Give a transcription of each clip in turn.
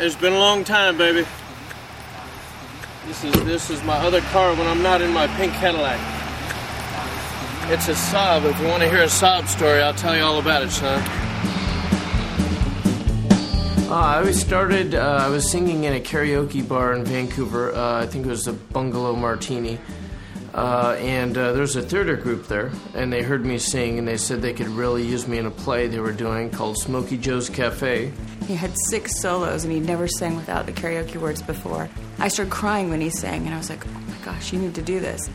It's been a long time, baby. This is this is my other car when I'm not in my pink Cadillac. It's a Saab. If you want to hear a sob story, I'll tell you all about it, son. Uh, I was started. Uh, I was singing in a karaoke bar in Vancouver. Uh, I think it was a Bungalow Martini. Uh, and uh, there's a theater group there, and they heard me sing, and they said they could really use me in a play they were doing called Smokey Joe's Cafe. He had six solos, and he'd never sang without the karaoke words before. I started crying when he sang, and I was like, oh my gosh, you need to do this.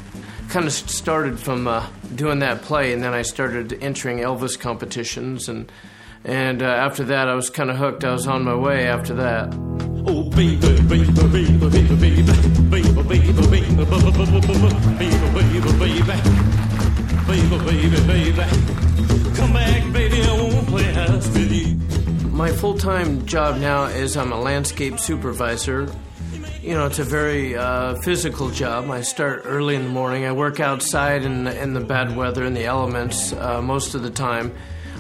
Kind of started from uh, doing that play, and then I started entering Elvis competitions, and and uh, after that, I was kind of hooked. I was on my way after that. Oh baby, baby, baby, baby, baby, baby, baby, baby, baby, baby, baby, come back, baby, I won't play house with you. My full-time job now is I'm a landscape supervisor. You know, it's a very uh, physical job. I start early in the morning. I work outside in the, in the bad weather and the elements uh, most of the time.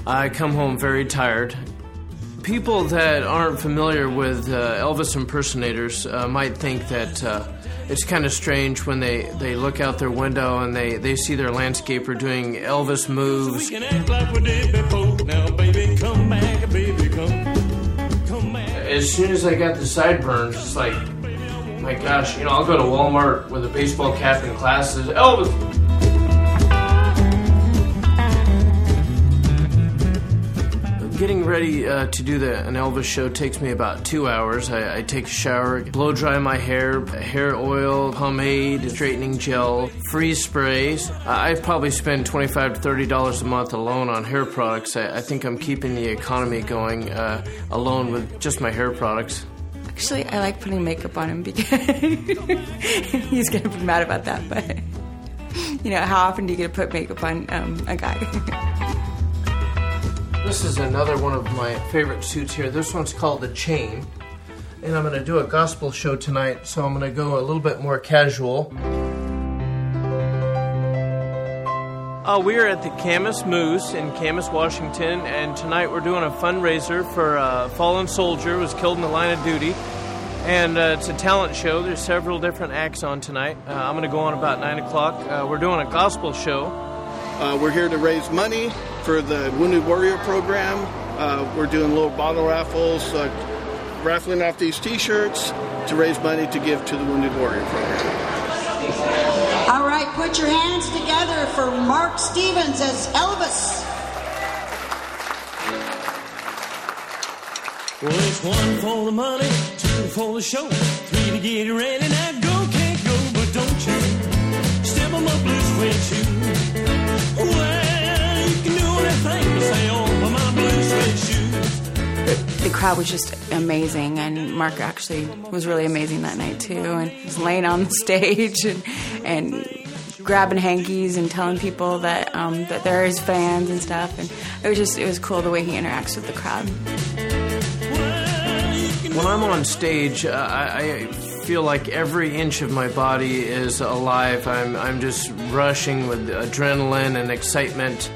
I come home very tired. People that aren't familiar with uh, Elvis impersonators uh, might think that uh, it's kind of strange when they, they look out their window and they, they see their landscaper doing Elvis moves. As soon as I got the sideburns, it's like, my gosh, you know, I'll go to Walmart with a baseball cap and glasses. Elvis! Getting ready uh, to do the, an Elvis show takes me about two hours. I, I, take a shower, blow dry my hair, hair oil, pomade, straightening gel, freeze sprays. Uh, I probably spend twenty-five to thirty dollars a month alone on hair products. I, I think I'm keeping the economy going uh, alone with just my hair products. Actually, I like putting makeup on him because he's gonna be mad about that. But you know, how often do you get to put makeup on um, a guy? This is another one of my favorite suits here. This one's called The Chain. And I'm going to do a gospel show tonight, so I'm going to go a little bit more casual. Uh, we are at the Camas Moose in Camas, Washington, and tonight we're doing a fundraiser for a fallen soldier who was killed in the line of duty. And uh, it's a talent show. There's several different acts on tonight. Uh, I'm going to go on about 9 o'clock. Uh, we're doing a gospel show. Uh, we're here to raise money for the Wounded Warrior program. Uh, we're doing little bottle raffles, uh, raffling off these T-shirts to raise money to give to the Wounded Warrior program. All right, put your hands together for Mark Stevens as Elvis. Well, it's one for the money, two for the show, three to get ready. Now go, can't go, but don't you step on my blue suede the crowd was just amazing, and Mark actually was really amazing that night too. And was laying on the stage and, and grabbing hankies and telling people that um, that they're his fans and stuff. And it was just it was cool the way he interacts with the crowd. When I'm on stage, uh, I, I feel like every inch of my body is alive. I'm I'm just rushing with adrenaline and excitement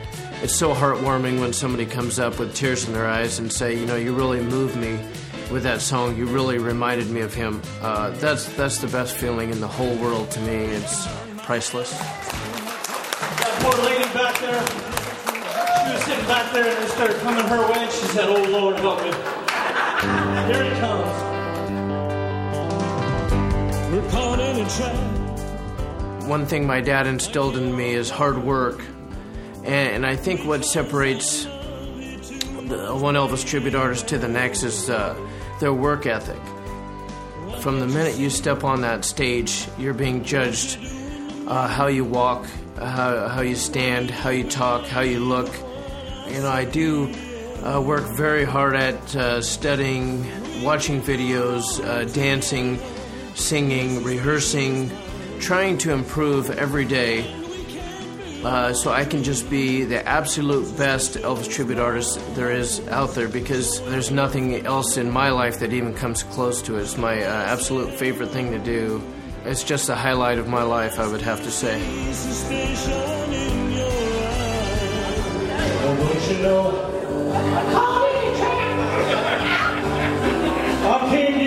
it's so heartwarming when somebody comes up with tears in their eyes and say, you know, you really moved me with that song. You really reminded me of him. Uh, that's that's the best feeling in the whole world to me. It's priceless. That poor lady back there. She was sitting back there and it started coming her way. And she said, "Oh Lord, help me." Here he comes. We're caught in a trap. One thing my dad instilled in me is hard work and, I think what separates the, one Elvis tribute artist to the next is uh, their work ethic. From the minute you step on that stage, you're being judged uh, how you walk, how, how you stand, how you talk, how you look. You know, I do uh, work very hard at uh, studying, watching videos, uh, dancing, singing, rehearsing, trying to improve every day uh, so I can just be the absolute best Elvis tribute artist there is out there because there's nothing else in my life that even comes close to it. It's my uh, absolute favorite thing to do. It's just the highlight of my life, I would have to say. I came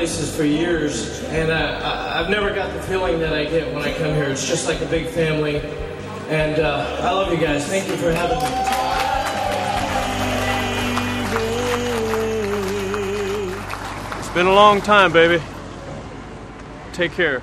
places for years, and I, I've never got the feeling that I get when I come here. It's just like a big family, and uh, I love you guys. Thank you for having me. It's been a long time, baby. Take care.